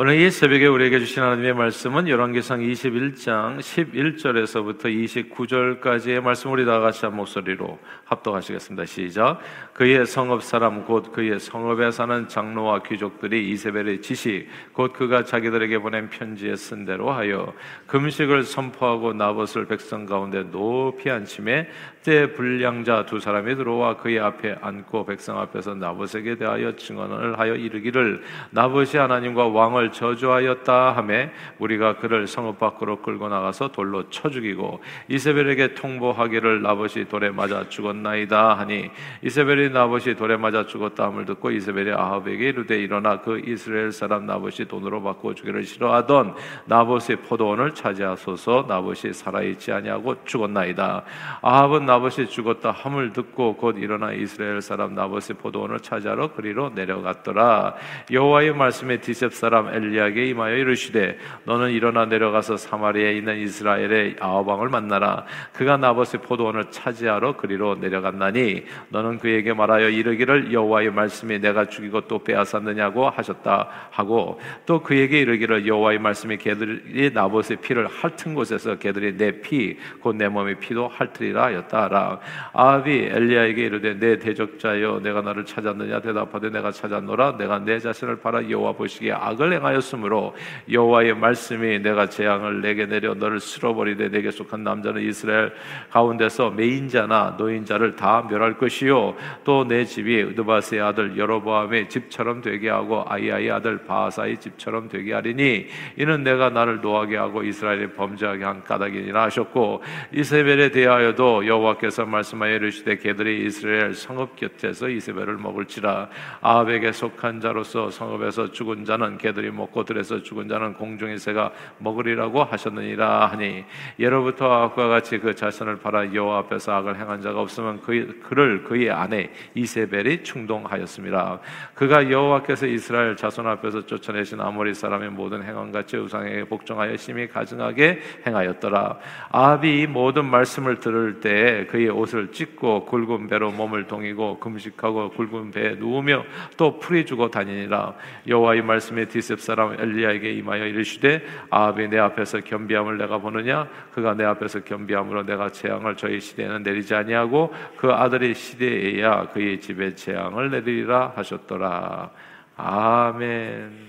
오늘 이 새벽에 우리에게 주신 하나님의 말씀은 열왕기상 21장 11절에서부터 29절까지의 말씀 우리 다 같이 한 목소리로 합독하시겠습니다. 시작. 그의 성읍 사람 곧 그의 성읍에 사는 장로와 귀족들이 이세벨의 지시 곧 그가 자기들에게 보낸 편지에 쓴 대로 하여 금식을 선포하고 나봇을 백성 가운데 높이 앉힘에 때 불량자 두 사람이 들어와 그의 앞에 앉고 백성 앞에서 나봇에게 대하여 증언을 하여 이르기를 나봇이 하나님과 왕을 저주하였다 하매 우리가 그를 성읍 밖으로 끌고 나가서 돌로 쳐 죽이고 이세벨에게 통보하기를 나봇이 돌에 맞아 죽었나이다 하니 이세벨이 나봇이 돌에 맞아 죽었다 함을 듣고 이세벨이 아합에게 이르되 일어나 그 이스라엘 사람 나봇이 돈으로 바꾸어 주기를 싫어하던 나봇의 포도원을 차지하소서 나봇이 살아있지 아니하고 죽었나이다. 아합은 나 봇이 죽었다 함을 듣고 곧 일어나 이스라엘 사람 나봇의 포도원을 차지하러 그리로 내려갔더라. 여호와의 말씀에 디셉 사람 엘리야에게 임하여 이르시되 너는 일어나 내려가서 사마리아에 있는 이스라엘의 아합 왕을 만나라. 그가 나봇의 포도원을 차지하러 그리로 내려갔나니 너는 그에게 말하여 이르기를 여호와의 말씀이 내가 죽이고 또 빼앗았느냐고 하셨다 하고 또 그에게 이르기를 여호와의 말씀이 개들이 나봇의 피를 핥은 곳에서 개들이 내 피 곧 내 몸의 피도 핥으리라 하였다 라 아합이 엘리야에게 이르되 내 대적자여 내가 나를 찾았느냐? 대답하되 내가 찾았노라. 내가 내 자신을 바라 여호와 보시기에 악을 행하 하였으므로 여호와의 말씀이 내가 재앙을 내게 내려 너를 쓸어버리되 내게 속한 남자는 이스라엘 가운데서 메인자나 노인자를 다 멸할 것이요. 또 내 집이 느바스의 아들 여로보암의 집처럼 되게 하고 아이아의 아들 바하사의 집처럼 되게 하리니 이는 내가 나를 노하게 하고 이스라엘이 범죄하게 한 까닭이니라 하셨고 이세벨에 대하여도 여호와 께서 말씀하여 이르시되 개들이 이스라엘 성읍 곁에서 이세벨을 먹을지라 아합에게 속한 자로서 성읍에서 죽은 자는 개들이 먹고 들에서 죽은 자는 공중의 새가 먹으리라고 하셨느니라 하니 예로부터 아합과 같이 그 자신을 팔아 여호와 앞에서 악을 행한 자가 없으면 그, 그를 그의 아내 이세벨이 충동하였습니다. 그가 여호와께서 이스라엘 자손 앞에서 쫓아내신 아모리 사람의 모든 행함같이 우상에게 복종하여 심히 가증하게 행하였더라. 아합이 이 모든 말씀을 들을 때 그의 옷을 찢고 굵은 배로 몸을 동이고 금식하고 굵은 배에 누우며 또 풀이 주고 다니니라. 여호와의 말씀에 디셉 사람 엘리야에게 임하여 이르시되 아합이 내 앞에서 겸비함을 내가 보느냐 그가 내 앞에서 겸비함으로 내가 재앙을 저희 시대에는 내리지 아니하고 그 아들의 시대에야 그의 집에 재앙을 내리리라 하셨더라 아멘.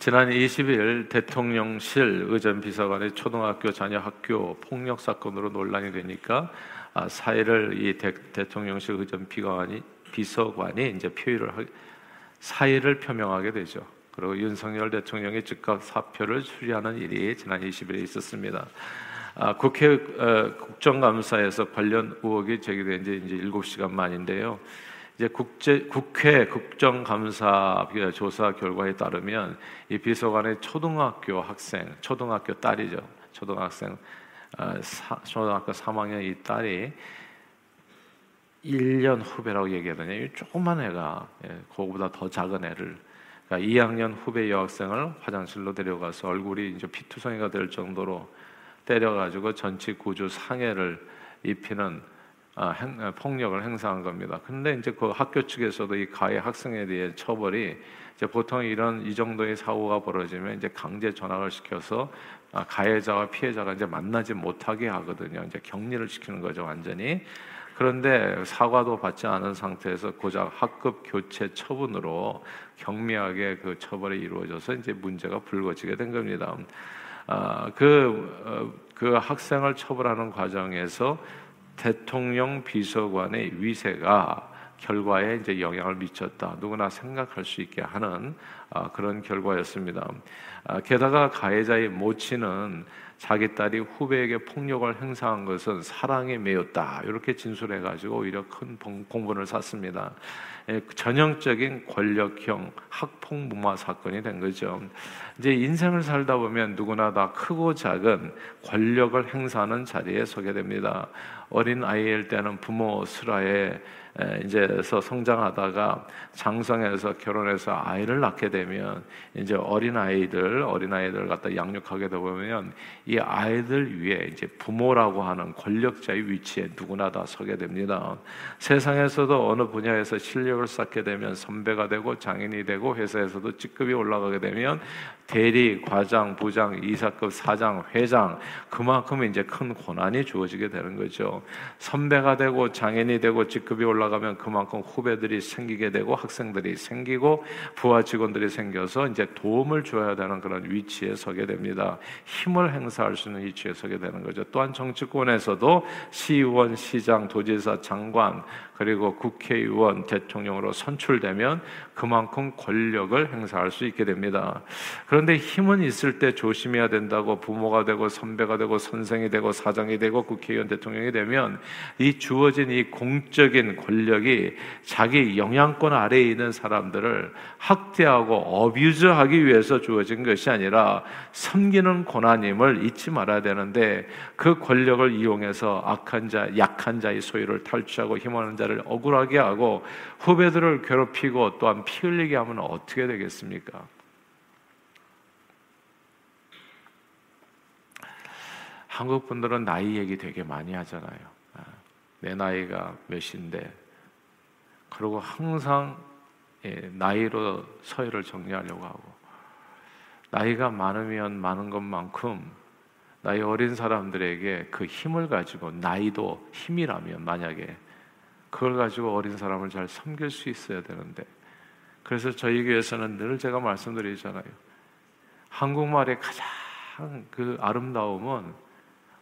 지난 20일 대통령실 의전 비서관의 초등학교 자녀 학교 폭력 사건으로 논란이 되니까 아, 사회를 이 대, 통령실 의전 비서관이 비서관이 이제 표의를 사의를 표명하게 되죠. 그리고 윤석열 대통령이 즉각 사표를 수리하는 일이 지난 20일에 있었습니다. 아, 국회 어, 국정감사에서 관련 의혹이 제기된 지 이제 7시간 만인데요. 이제 국제 국회 국정감사 조사 결과에 따르면 이 비서관의 초등학교 학생, 초등학교 딸이죠. 초등학생 어, 초등학교 3학년 이 딸이 1년 후배라고 얘기하더니 조그만 애가 예, 그거보다 더 작은 애를 그러니까 2학년 후배 여학생을 화장실로 데려가서 얼굴이 이제 피투성이가 될 정도로 때려가지고 전치 구조 상해를 입히는 아, 행, 아, 폭력을 행사한 겁니다. 근데 이제 그 학교 측에서도 이 가해 학생에 대해 처벌이 이제 보통 이런 이 정도의 사고가 벌어지면 이제 강제 전학을 시켜서 아, 가해자와 피해자가 이제 만나지 못하게 하거든요. 이제 격리를 시키는 거죠, 완전히. 그런데 사과도 받지 않은 상태에서 고작 학급 교체 처분으로 경미하게 그 처벌이 이루어져서 이제 문제가 불거지게 된 겁니다. 아, 그, 어, 그 학생을 처벌하는 과정에서 대통령 비서관의 위세가 결과에 이제 영향을 미쳤다. 누구나 생각할 수 있게 하는 아, 그런 결과였습니다. 아, 게다가 가해자의 모친은 자기 딸이 후배에게 폭력을 행사한 것은 사랑에 매였다. 이렇게 진술해가지고 오히려 큰 공분을 샀습니다. 예, 전형적인 권력형 학폭 무마 사건이 된 거죠. 이제 인생을 살다 보면 누구나 다 크고 작은 권력을 행사하는 자리에 서게 됩니다. 어린 아이일 때는 부모 슬하에 이제서 성장하다가 장성해서 결혼해서 아이를 낳게 되면 이제 어린 아이들 어린 아이들 갖다 양육하게 되면 이 아이들 위에 이제 부모라고 하는 권력자의 위치에 누구나 다 서게 됩니다. 세상에서도 어느 분야에서 실력을 쌓게 되면 선배가 되고 장인이 되고 회사에서도 직급이 올라가게 되면 대리, 과장, 부장, 이사급, 사장, 회장 그만큼 이제 큰 고난이 주어지게 되는 거죠. 선배가 되고 장인이 되고 직급이 올라 가면 그만큼 후배들이 생기게 되고 학생들이 생기고 부하 직원들이 생겨서 이제 도움을 줘야 되는 그런 위치에 서게 됩니다. 힘을 행사할 수 있는 위치에 서게 되는 거죠. 또한 정치권에서도 시의원, 시장, 도지사, 장관 그리고 국회의원, 대통령으로 선출되면 그만큼 권력을 행사할 수 있게 됩니다. 그런데 힘은 있을 때 조심해야 된다고 부모가 되고 선배가 되고 선생이 되고 사장이 되고 국회의원, 대통령이 되면 이 주어진 이 공적인 권력 이 자기 영향권 아래에 있는 사람들을 학대하고 어뷰즈하기 위해서 주어진 것이 아니라 섬기는 고난임을 잊지 말아야 되는데 그 권력을 이용해서 악한 자, 약한 자의 소유를 탈취하고 힘없는 자를 자를 억울하게 하고 후배들을 괴롭히고 또한 피 흘리게 하면 어떻게 되겠습니까? 한국 분들은 나이 얘기 되게 많이 하잖아요. 아, 내 나이가 몇인데, 그리고 항상 예, 나이로 서열을 정리하려고 하고, 나이가 많으면 많은 것만큼 나이 어린 사람들에게 그 힘을 가지고 나이도 힘이라면 만약에 그걸 가지고 어린 사람을 잘 섬길 수 있어야 되는데 그래서 저희 교회에서는 늘 제가 말씀드리잖아요. 한국말의 가장 그 아름다움은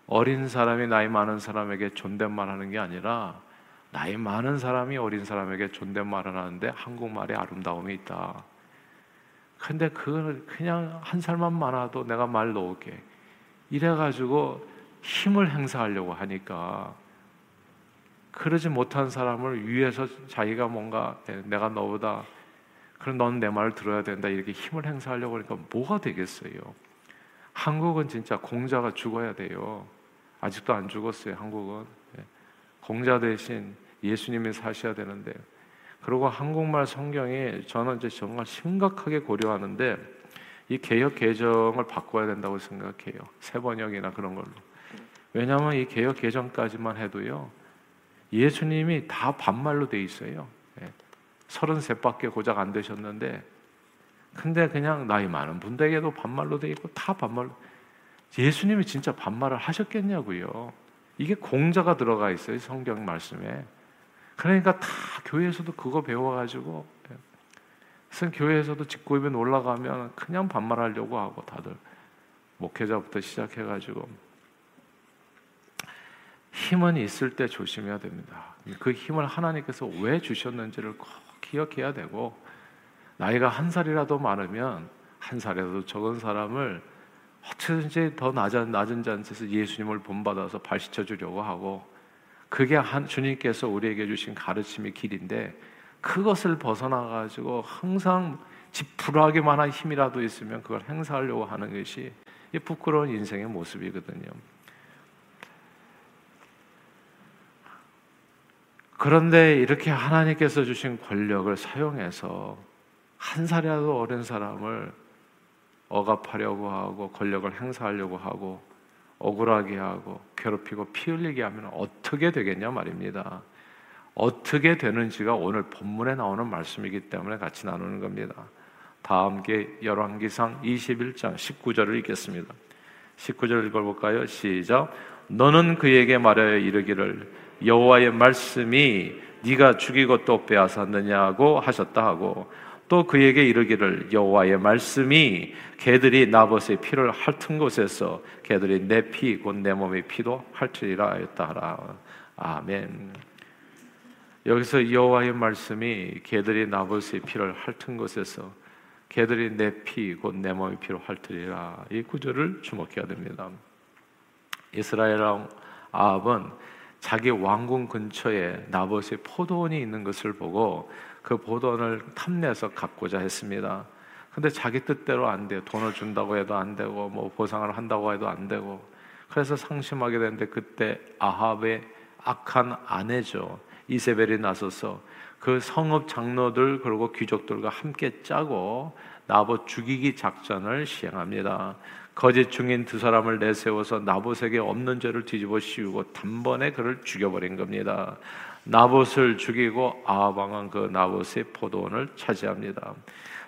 어린 사람이 나이 많은 사람에게 존댓말 하는 게 아니라 나이 많은 사람이 어린 사람에게 존댓말을 하는데 한국말의 아름다움이 있다. 근데 그걸 그냥 한 살만 많아도 내가 말 놓을게. 이래가지고 힘을 행사하려고 하니까 그러지 못한 사람을 위해서 자기가 뭔가 예, 내가 너보다 그럼 넌 내 말을 들어야 된다 이렇게 힘을 행사하려고 하니까 뭐가 되겠어요? 한국은 진짜 공자가 죽어야 돼요. 아직도 안 죽었어요. 한국은 예. 공자 대신 예수님이 사셔야 되는데 그리고 한국말 성경이 저는 이제 정말 심각하게 고려하는데 이 개혁 개정을 바꿔야 된다고 생각해요. 새 번역이나 그런 걸로. 왜냐하면 이 개혁 개정까지만 해도요. 예수님이 다 반말로 돼 있어요. 33밖에 예. 고작 안 되셨는데 근데 그냥 나이 많은 분들에게도 반말로 돼 있고 다 반말로 예수님이 진짜 반말을 하셨겠냐고요. 이게 공자가 들어가 있어요. 성경 말씀에. 그러니까 다 교회에서도 그거 배워가지고 예. 교회에서도 직구입에 올라가면 그냥 반말하려고 하고 다들 목회자부터 시작해가지고 힘은 있을 때 조심해야 됩니다. 그 힘을 하나님께서 왜 주셨는지를 꼭 기억해야 되고 나이가 한 살이라도 많으면 한 살이라도 적은 사람을 어떻게든지 더 낮은 낮은 잔에서 예수님을 본받아서 발시쳐 주려고 하고 그게 한 주님께서 우리에게 주신 가르침의 길인데 그것을 벗어나 가지고 항상 지푸라기 만한 힘이라도 있으면 그걸 행사하려고 하는 것이 이 부끄러운 인생의 모습이거든요. 그런데 이렇게 하나님께서 주신 권력을 사용해서 한 살이라도 어린 사람을 억압하려고 하고 권력을 행사하려고 하고 억울하게 하고 괴롭히고 피 흘리게 하면 어떻게 되겠냐 말입니다. 어떻게 되는지가 오늘 본문에 나오는 말씀이기 때문에 같이 나누는 겁니다. 다 함께 열왕기상 21장 19절을 읽겠습니다. 19절 읽어볼까요? 시작. 너는 그에게 말하여 이르기를 여호와의 말씀이 네가 죽이고 또 빼앗았느냐고 하셨다 하고 또 그에게 이르기를 여호와의 말씀이 개들이 나봇의 피를 핥은 곳에서 개들이 내 피 곧 내 몸의 피도 핥으리라 하였다 하라 아멘. 여기서 여호와의 말씀이 개들이 나봇의 피를 핥은 곳에서 개들이 내 피 곧 내 몸의 피로 핥으리라 이 구절을 주목해야 됩니다. 이스라엘 아합은 자기 왕궁 근처에 나봇의 포도원이 있는 것을 보고 그 포도원을 탐내서 갖고자 했습니다. 근데 자기 뜻대로 안 돼요. 돈을 준다고 해도 안 되고 뭐 보상을 한다고 해도 안 되고 그래서 상심하게 되는데 그때 아합의 악한 아내죠. 이세벨이 나서서 그 성읍 장로들 그리고 귀족들과 함께 짜고 나봇 죽이기 작전을 시행합니다. 거짓 중인 두 사람을 내세워서 나봇에게 없는 죄를 뒤집어 씌우고 단번에 그를 죽여버린 겁니다. 나봇을 죽이고 아방은 그 나봇의 포도원을 차지합니다.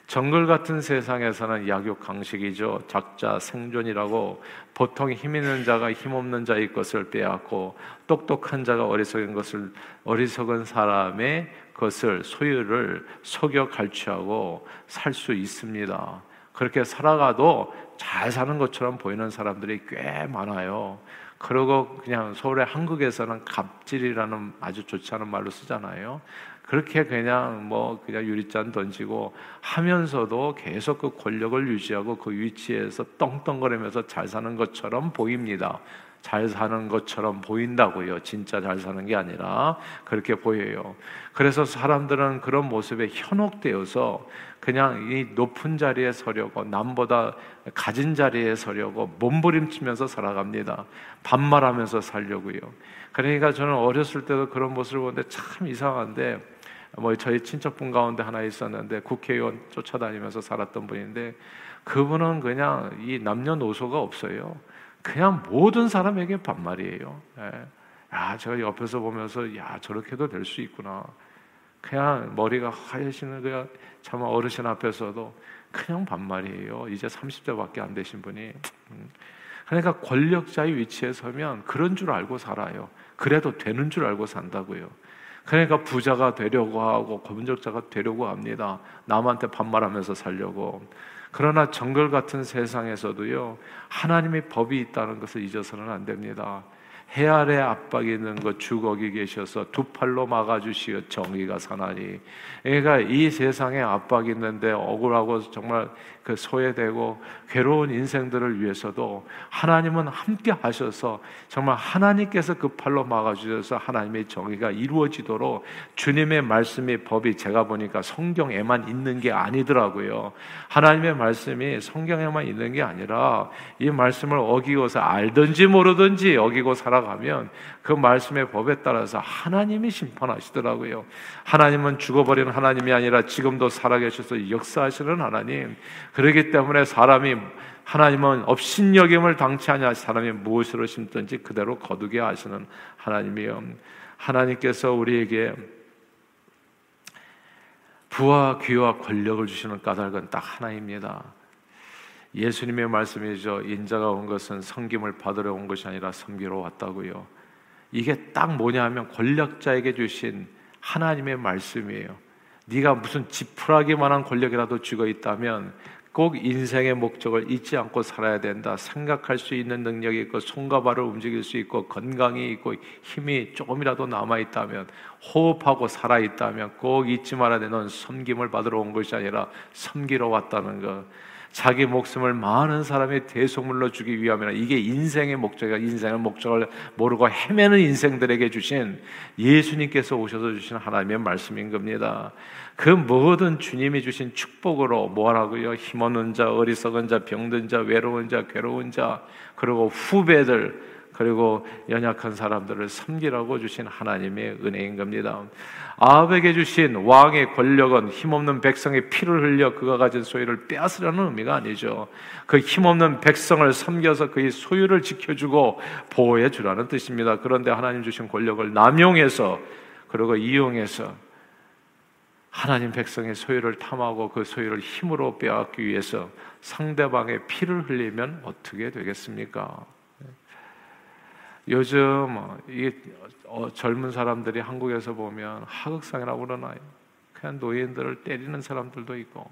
정글 같은 세상에서는 약육 강식이죠. 작자 생존이라고 보통 힘 있는 자가 힘 없는 자의 것을 빼앗고 똑똑한 자가 어리석은 것을 어리석은 사람의 것을 소유를 속여 갈취하고 살 수 있습니다. 그렇게 살아가도 잘 사는 것처럼 보이는 사람들이 꽤 많아요. 그리고 그냥 서울의 한국에서는 갑질이라는 아주 좋지 않은 말로 쓰잖아요. 그렇게 그냥 뭐 그냥 유리잔 던지고 하면서도 계속 그 권력을 유지하고 그 위치에서 떵떵거리면서 잘 사는 것처럼 보입니다. 잘 사는 것처럼 보인다고요. 진짜 잘 사는 게 아니라 그렇게 보여요. 그래서 사람들은 그런 모습에 현혹되어서 그냥 이 높은 자리에 서려고 남보다 가진 자리에 서려고 몸부림치면서 살아갑니다. 반말하면서 살려고요. 그러니까 저는 어렸을 때도 그런 모습을 보는데 참 이상한데 뭐 저희 친척분 가운데 하나 있었는데 국회의원 쫓아다니면서 살았던 분인데 그분은 그냥 이 남녀노소가 없어요. 그냥 모든 사람에게 반말이에요. 예. 야, 제가 옆에서 보면서 야 저렇게도 될 수 있구나. 그냥 머리가 하얘시는 그냥 참 어르신 앞에서도 그냥 반말이에요. 이제 30대밖에 안 되신 분이. 음. 그러니까 권력자의 위치에 서면 그런 줄 알고 살아요. 그래도 되는 줄 알고 산다고요. 그러니까 부자가 되려고 하고 권력자가 되려고 합니다. 남한테 반말하면서 살려고. 그러나 정글 같은 세상에서도요, 하나님의 법이 있다는 것을 잊어서는 안 됩니다. 해 아래 압박이 있는 것 주 거기 계셔서 두 팔로 막아주시어 정의가 사나니. 그러니까 이 세상에 압박이 있는데 억울하고 정말 그 소외되고 괴로운 인생들을 위해서도 하나님은 함께 하셔서 정말 하나님께서 그 팔로 막아주셔서 하나님의 정의가 이루어지도록 주님의 말씀이 법이 제가 보니까 성경에만 있는 게 아니더라고요. 하나님의 말씀이 성경에만 있는 게 아니라 이 말씀을 어기고서 알든지 모르든지 어기고 살아 가면 그 말씀의 법에 따라서 하나님이 심판하시더라고요. 하나님은 죽어버린 하나님이 아니라 지금도 살아계셔서 역사하시는 하나님. 그러기 때문에 사람이 하나님은 업신여김을 당치하냐 사람이 무엇으로 심든지 그대로 거두게 하시는 하나님이요. 하나님께서 우리에게 부와 귀와 권력을 주시는 까닭은 딱 하나입니다. 예수님의 말씀이죠. 인자가 온 것은 섬김을 받으러 온 것이 아니라 섬기러 왔다고요. 이게 딱 뭐냐 하면 권력자에게 주신 하나님의 말씀이에요. 네가 무슨 지푸라기만한 권력이라도 쥐고 있다면 꼭 인생의 목적을 잊지 않고 살아야 된다. 생각할 수 있는 능력이 있고 손과 발을 움직일 수 있고 건강이 있고 힘이 조금이라도 남아 있다면 호흡하고 살아 있다면 꼭 잊지 말아야 되는 섬김을 받으러 온 것이 아니라 섬기러 왔다는 것. 자기 목숨을 많은 사람의 대속물로 주기 위함이라 이게 인생의 목적이야. 인생의 목적을 모르고 헤매는 인생들에게 주신 예수님께서 오셔서 주신 하나님의 말씀인 겁니다. 그 모든 주님이 주신 축복으로 뭐라고요? 힘없는 자, 어리석은 자, 병든 자, 외로운 자, 괴로운 자, 그리고 후배들, 그리고 연약한 사람들을 섬기라고 주신 하나님의 은혜인 겁니다. 아합에게 주신 왕의 권력은 힘없는 백성의 피를 흘려 그가 가진 소유를 빼앗으려는 의미가 아니죠. 그 힘없는 백성을 섬겨서 그의 소유를 지켜주고 보호해 주라는 뜻입니다. 그런데 하나님 주신 권력을 남용해서 그리고 이용해서 하나님 백성의 소유를 탐하고 그 소유를 힘으로 빼앗기 위해서 상대방의 피를 흘리면 어떻게 되겠습니까? 요즘 이 어, 젊은 사람들이 한국에서 보면 하극상이라고 그러나요? 그냥 노인들을 때리는 사람들도 있고.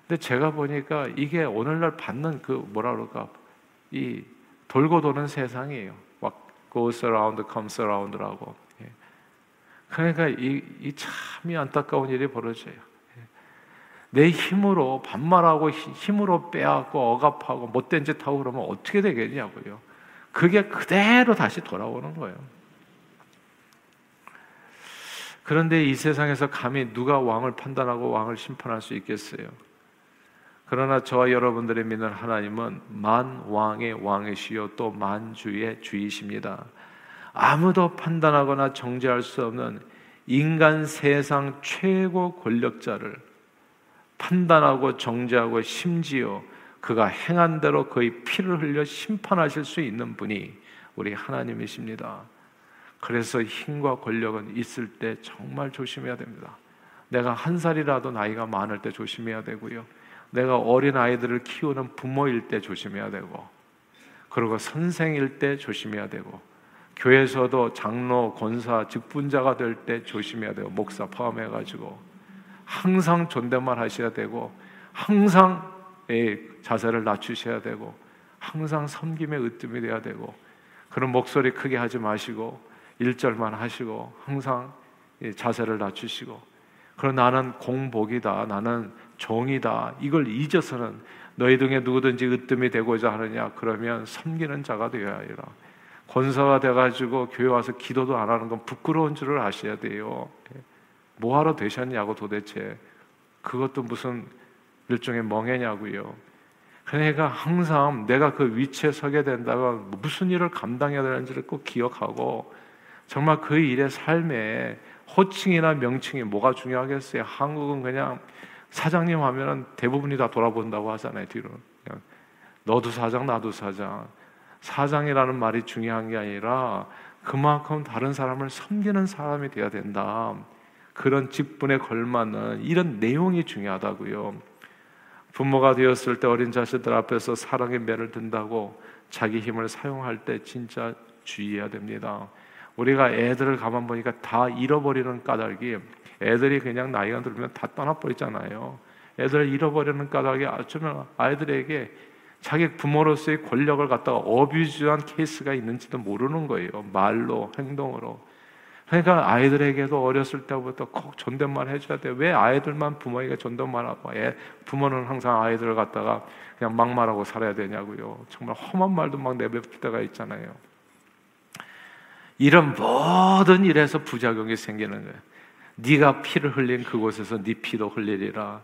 근데 제가 보니까 이게 오늘날 받는 그 뭐라 그럴까 이 돌고 도는 세상이에요. What goes around comes around라고. 예. 그러니까 이, 이 참이 안타까운 일이 벌어져요. 예. 내 힘으로 반말하고 힘으로 빼앗고 억압하고 못된 짓 하고 그러면 어떻게 되겠냐고요. 그게 그대로 다시 돌아오는 거예요. 그런데 이 세상에서 감히 누가 왕을 판단하고 왕을 심판할 수 있겠어요? 그러나 저와 여러분들이 믿는 하나님은 만 왕의 왕이시요 또 만주의 주이십니다. 아무도 판단하거나 정죄할 수 없는 인간 세상 최고 권력자를 판단하고 정죄하고 심지어 그가 행한 대로 그의 피를 흘려 심판하실 수 있는 분이 우리 하나님이십니다. 그래서 힘과 권력은 있을 때 정말 조심해야 됩니다. 내가 한 살이라도 나이가 많을 때 조심해야 되고요. 내가 어린 아이들을 키우는 부모일 때 조심해야 되고, 그리고 선생일 때 조심해야 되고, 교회에서도 장로, 권사, 직분자가 될 때 조심해야 되고, 목사 포함해가지고, 항상 존댓말 하셔야 되고, 항상 자세를 낮추셔야 되고, 항상 섬김의 으뜸이 돼야 되고, 그런 목소리 크게 하지 마시고, 1절만 하시고 항상 자세를 낮추시고 그럼 나는 공복이다. 나는 종이다. 이걸 잊어서는 너희 중에 누구든지 으뜸이 되고자 하느냐 그러면 섬기는 자가 되어야 하리라. 권사가 돼가지고 교회 와서 기도도 안 하는 건 부끄러운 줄을 아셔야 돼요. 뭐하러 되셨냐고 도대체 그것도 무슨 일종의 멍해냐고요. 그러니까 항상 내가 그 위치에 서게 된다면 무슨 일을 감당해야 되는지를 꼭 기억하고 정말 그 일의 삶에 호칭이나 명칭이 뭐가 중요하겠어요? 한국은 그냥 사장님 하면은 대부분이 다 돌아본다고 하잖아요, 뒤로. 그냥 너도 사장, 나도 사장. 사장이라는 말이 중요한 게 아니라 그만큼 다른 사람을 섬기는 사람이 되어야 된다. 그런 직분에 걸맞는 이런 내용이 중요하다고요. 부모가 되었을 때 어린 자식들 앞에서 사랑의 매를 든다고 자기 힘을 사용할 때 진짜 주의해야 됩니다. 우리가 애들을 가만 보니까 다 잃어버리는 까닭이 애들이 그냥 나이가 들면 다 떠나버리잖아요. 애들을 잃어버리는 까닭이 어쩌면 아이들에게 자기 부모로서의 권력을 갖다가 어뷰즈한 케이스가 있는지도 모르는 거예요. 말로, 행동으로. 그러니까 아이들에게도 어렸을 때부터 꼭 존댓말 해줘야 돼. 왜 아이들만 부모에게 존댓말하고 애, 부모는 항상 아이들을 갖다가 그냥 막말하고 살아야 되냐고요. 정말 험한 말도 막 내뱉을 때가 있잖아요. 이런 모든 일에서 부작용이 생기는 거예요. 네가 피를 흘린 그곳에서 네 피도 흘리리라.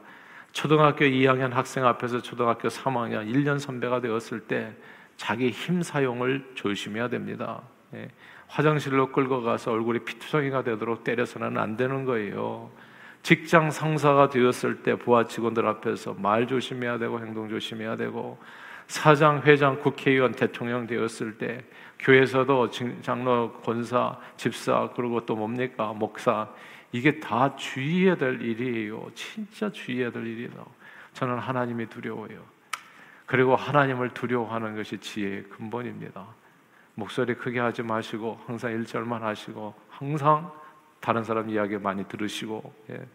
초등학교 2학년 학생 앞에서 초등학교 3학년 1년 선배가 되었을 때 자기 힘 사용을 조심해야 됩니다. 예. 화장실로 끌고 가서 얼굴이 피투성이가 되도록 때려서는 안 되는 거예요. 직장 상사가 되었을 때 부하 직원들 앞에서 말 조심해야 되고 행동 조심해야 되고 사장, 회장, 국회의원, 대통령 되었을 때 교회에서도 장로, 권사, 집사 그리고 또 뭡니까 목사 이게 다 주의해야 될 일이에요. 진짜 주의해야 될 일이다. 저는 하나님이 두려워요. 그리고 하나님을 두려워하는 것이 지혜의 근본입니다. 목소리 크게 하지 마시고 항상 일절만 하시고 항상 다른 사람 이야기 많이 들으시고 예.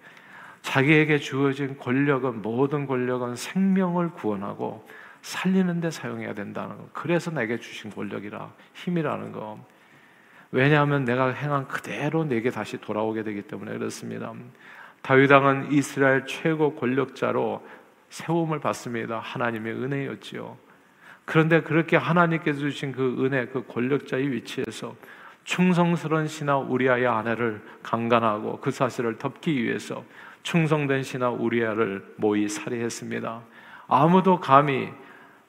자기에게 주어진 권력은 모든 권력은 생명을 구원하고 살리는 데 사용해야 된다는 거. 그래서 내게 주신 권력이라 힘이라는 거. 왜냐하면 내가 행한 그대로 내게 다시 돌아오게 되기 때문에 그렇습니다. 다윗 왕은 이스라엘 최고 권력자로 세움을 받습니다. 하나님의 은혜였지요. 그런데 그렇게 하나님께서 주신 그 은혜, 그 권력자의 위치에서 충성스러운 신하 우리아의 아내를 강간하고 그 사실을 덮기 위해서 충성된 신하 우리아를 모의 살해했습니다. 아무도 감히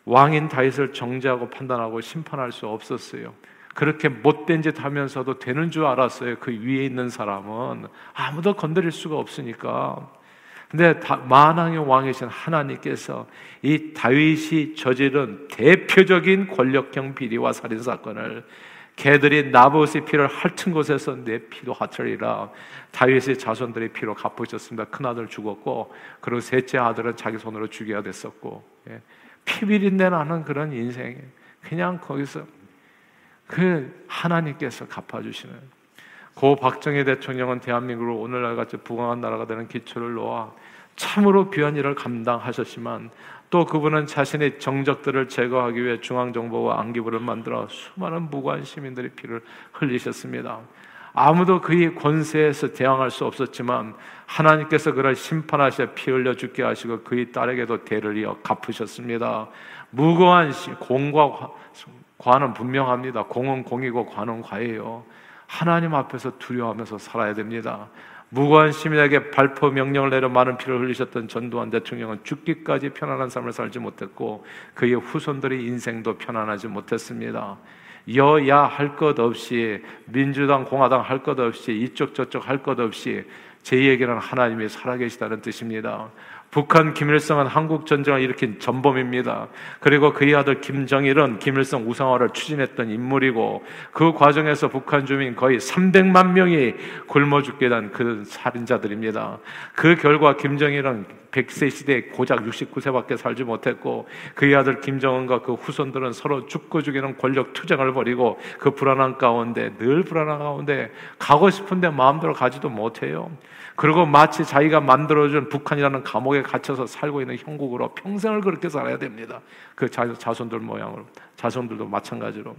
왕인 다윗을 정죄하고 판단하고 심판할 수 없었어요. 그렇게 못된 짓 하면서도 되는 줄 알았어요. 그 위에 있는 사람은 아무도 건드릴 수가 없으니까. 근데 만왕의 왕이신 하나님께서 이 다윗이 저지른 대표적인 권력형 비리와 살인 사건을 개들이 나봇의 피를 핥은 곳에서 내 피도 핥으리라 다윗의 자손들의 피로 갚으셨습니다. 큰 아들 죽었고 그리고 셋째 아들은 자기 손으로 죽여야 됐었고 예. 피비린내 나는 그런 인생에 그냥 거기서 그 하나님께서 갚아주시는 고 박정희 대통령은 대한민국을 오늘날 같이 부강한 나라가 되는 기초를 놓아 참으로 귀한 일을 감당하셨지만 또 그분은 자신의 정적들을 제거하기 위해 중앙정보와 안기부를 만들어 수많은 무관 시민들의 피를 흘리셨습니다. 아무도 그의 권세에서 대항할 수 없었지만 하나님께서 그를 심판하셔 피 흘려 죽게 하시고 그의 딸에게도 대를 이어 갚으셨습니다. 무고한 공과 과는 분명합니다. 공은 공이고 과는 과예요. 하나님 앞에서 두려워하면서 살아야 됩니다. 무고한 시민에게 발포 명령을 내려 많은 피를 흘리셨던 전두환 대통령은 죽기까지 편안한 삶을 살지 못했고 그의 후손들의 인생도 편안하지 못했습니다. 여야 할 것 없이 민주당, 공화당 할 것 없이 이쪽 저쪽 할 것 없이 제2에게는 하나님이 살아계시다는 뜻입니다. 북한 김일성은 한국 전쟁을 일으킨 전범입니다. 그리고 그의 아들 김정일은 김일성 우상화를 추진했던 인물이고 그 과정에서 북한 주민 거의 300만 명이 굶어 죽게 된 그 살인자들입니다. 그 결과 김정일은 100세 시대에 고작 69세밖에 살지 못했고 그의 아들 김정은과 그 후손들은 서로 죽고 죽이는 권력 투쟁을 벌이고 그 불안한 가운데 늘 불안한 가운데 가고 싶은데 마음대로 가지도 못해요. 그리고 마치 자기가 만들어준 북한이라는 감옥에 갇혀서 살고 있는 형국으로 평생을 그렇게 살아야 됩니다. 그 자손들 모양으로 자손들도 마찬가지로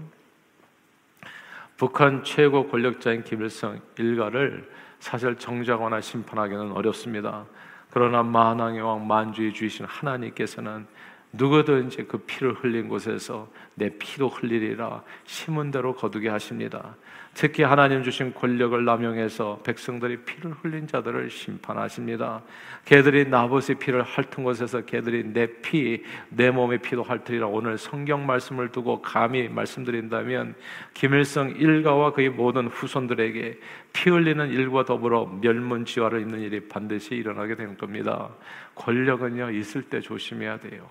북한 최고 권력자인 김일성 일가를 사실 정죄하거나 심판하기는 어렵습니다. 그러나 만왕의 왕 만주의 주이신 하나님께서는 누구든지 그 피를 흘린 곳에서 내 피도 흘리리라 심은 대로 거두게 하십니다. 특히 하나님 주신 권력을 남용해서 백성들이 피를 흘린 자들을 심판하십니다. 개들이 나봇의 피를 핥은 곳에서 개들이 내 피, 내 몸의 피도 핥으리라 오늘 성경 말씀을 두고 감히 말씀드린다면 김일성 일가와 그의 모든 후손들에게 피 흘리는 일과 더불어 멸문지화를 입는 일이 반드시 일어나게 될 겁니다. 권력은요 있을 때 조심해야 돼요.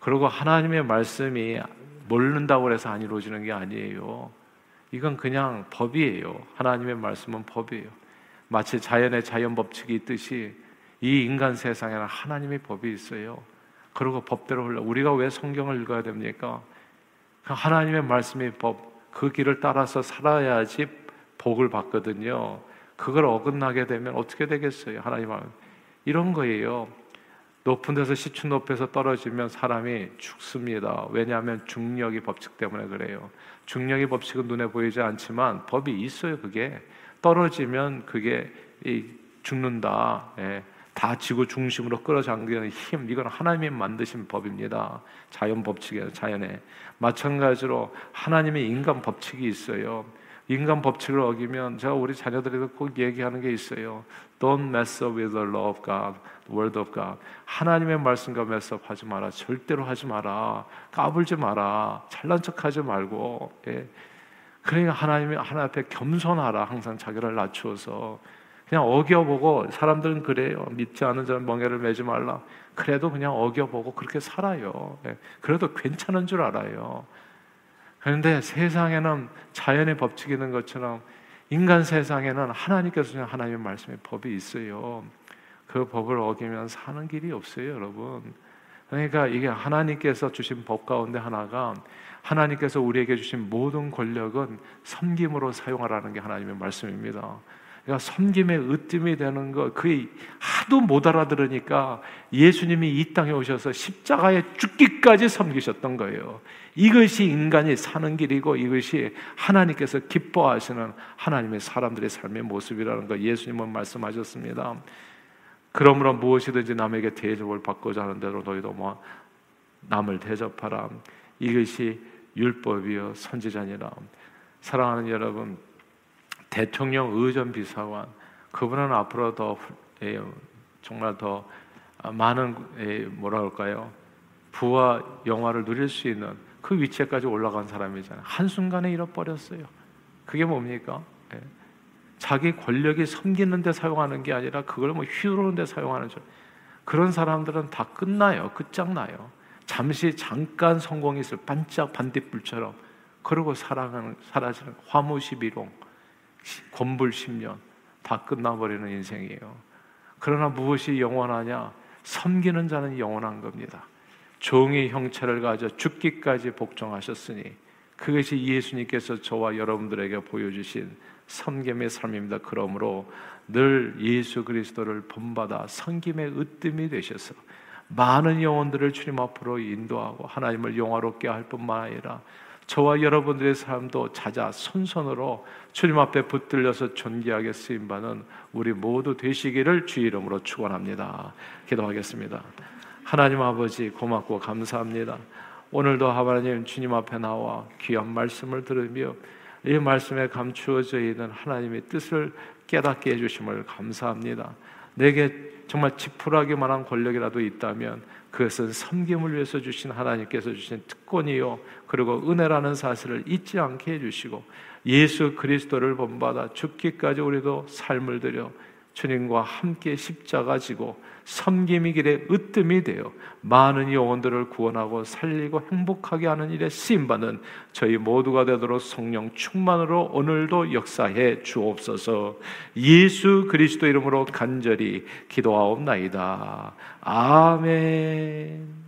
그리고 하나님의 말씀이 모른다고 해서 안 이루어지는 게 아니에요. 이건 그냥 법이에요. 하나님의 말씀은 법이에요. 마치 자연의 자연 법칙이 있듯이 이 인간 세상에는 하나님의 법이 있어요. 그리고 법대로 흘러. 우리가 왜 성경을 읽어야 됩니까? 그 하나님의 말씀의 법, 그 길을 따라서 살아야지 복을 받거든요. 그걸 어긋나게 되면 어떻게 되겠어요? 하나님 말 이런 거예요. 높은 데서 시춘 높에서 떨어지면 사람이 죽습니다. 왜냐하면 중력이 법칙 때문에 그래요. 중력의 법칙은 눈에 보이지 않지만 법이 있어요. 그게 떨어지면 그게 죽는다. 예. 다 지구 중심으로 끌어당기는 힘, 이건 하나님이 만드신 법입니다. 자연 법칙이에요, 자연에. 마찬가지로 하나님의 인간 법칙이 있어요. 인간 법칙을 어기면 제가 우리 자녀들에게 꼭 얘기하는 게 있어요. Don't mess up with the law of God, the word of God. 하나님의 말씀과 mess up 하지 마라. 절대로 하지 마라. 까불지 마라. 잘난 척하지 말고. 예. 그러니까 하나님이 하나 앞에 겸손하라. 항상 자기를 낮추어서 그냥 어겨보고 사람들은 그래요. 믿지 않은 자는 멍에를 매지 말라. 그래도 그냥 어겨보고 그렇게 살아요. 예. 그래도 괜찮은 줄 알아요. 그런데 세상에는 자연의 법칙이 있는 것처럼 인간 세상에는 하나님께서 주신 하나님의 말씀의 법이 있어요. 그 법을 어기면 사는 길이 없어요, 여러분. 그러니까 이게 하나님께서 주신 법 가운데 하나가 하나님께서 우리에게 주신 모든 권력은 섬김으로 사용하라는 게 하나님의 말씀입니다. 그러니까 섬김의 으뜸이 되는 것, 그게 하도 못 알아들으니까 예수님이 이 땅에 오셔서 십자가에 죽기까지 섬기셨던 거예요. 이것이 인간이 사는 길이고 이것이 하나님께서 기뻐하시는 하나님의 사람들의 삶의 모습이라는 거 예수님은 말씀하셨습니다. 그러므로 무엇이든지 남에게 대접을 받고자 하는 대로 너희도 뭐 남을 대접하라. 이것이 율법이요 선지자니라. 사랑하는 여러분, 대통령 의전 비서관 그분은 앞으로 더 예, 정말 더 많은 예, 뭐라 할까요? 부와 영화를 누릴 수 있는 그 위치에까지 올라간 사람이잖아요. 한 순간에 잃어버렸어요. 그게 뭡니까? 예. 자기 권력이 섬기는 데 사용하는 게 아니라 그걸 뭐 휘두르는 데 사용하는 줄. 그런 사람들은 다 끝나요. 끝장나요. 잠시 잠깐 성공이 있을 반짝 반딧불처럼 그러고 살아가는 사라지는 화무시비롱 권불 10년 다 끝나버리는 인생이에요. 그러나 무엇이 영원하냐? 섬기는 자는 영원한 겁니다. 종의 형체를 가져 죽기까지 복종하셨으니 그것이 예수님께서 저와 여러분들에게 보여주신 섬김의 삶입니다. 그러므로 늘 예수 그리스도를 본받아 섬김의 으뜸이 되셔서 많은 영혼들을 주님 앞으로 인도하고 하나님을 영화롭게 할 뿐만 아니라 저와 여러분들의 삶도 자자 손손으로 주님 앞에 붙들려서 존귀하게 쓰임 받는 우리 모두 되시기를 주 이름으로 축원합니다. 기도하겠습니다. 하나님 아버지 고맙고 감사합니다. 오늘도 하나님 주님 앞에 나와 귀한 말씀을 들으며 이 말씀에 감추어져 있는 하나님의 뜻을 깨닫게 해 주심을 감사합니다. 내게 정말 지푸라기 만한 권력이라도 있다면 그것은 섬김을 위해서 주신 하나님께서 주신 특권이요. 그리고 은혜라는 사실을 잊지 않게 해주시고 예수 그리스도를 본받아 죽기까지 우리도 삶을 들여 주님과 함께 십자가 지고 섬김이 길에 으뜸이 되어 많은 영혼들을 구원하고 살리고 행복하게 하는 일에 쓰임받는 저희 모두가 되도록 성령 충만으로 오늘도 역사해 주옵소서 예수 그리스도 이름으로 간절히 기도하옵나이다. 아멘.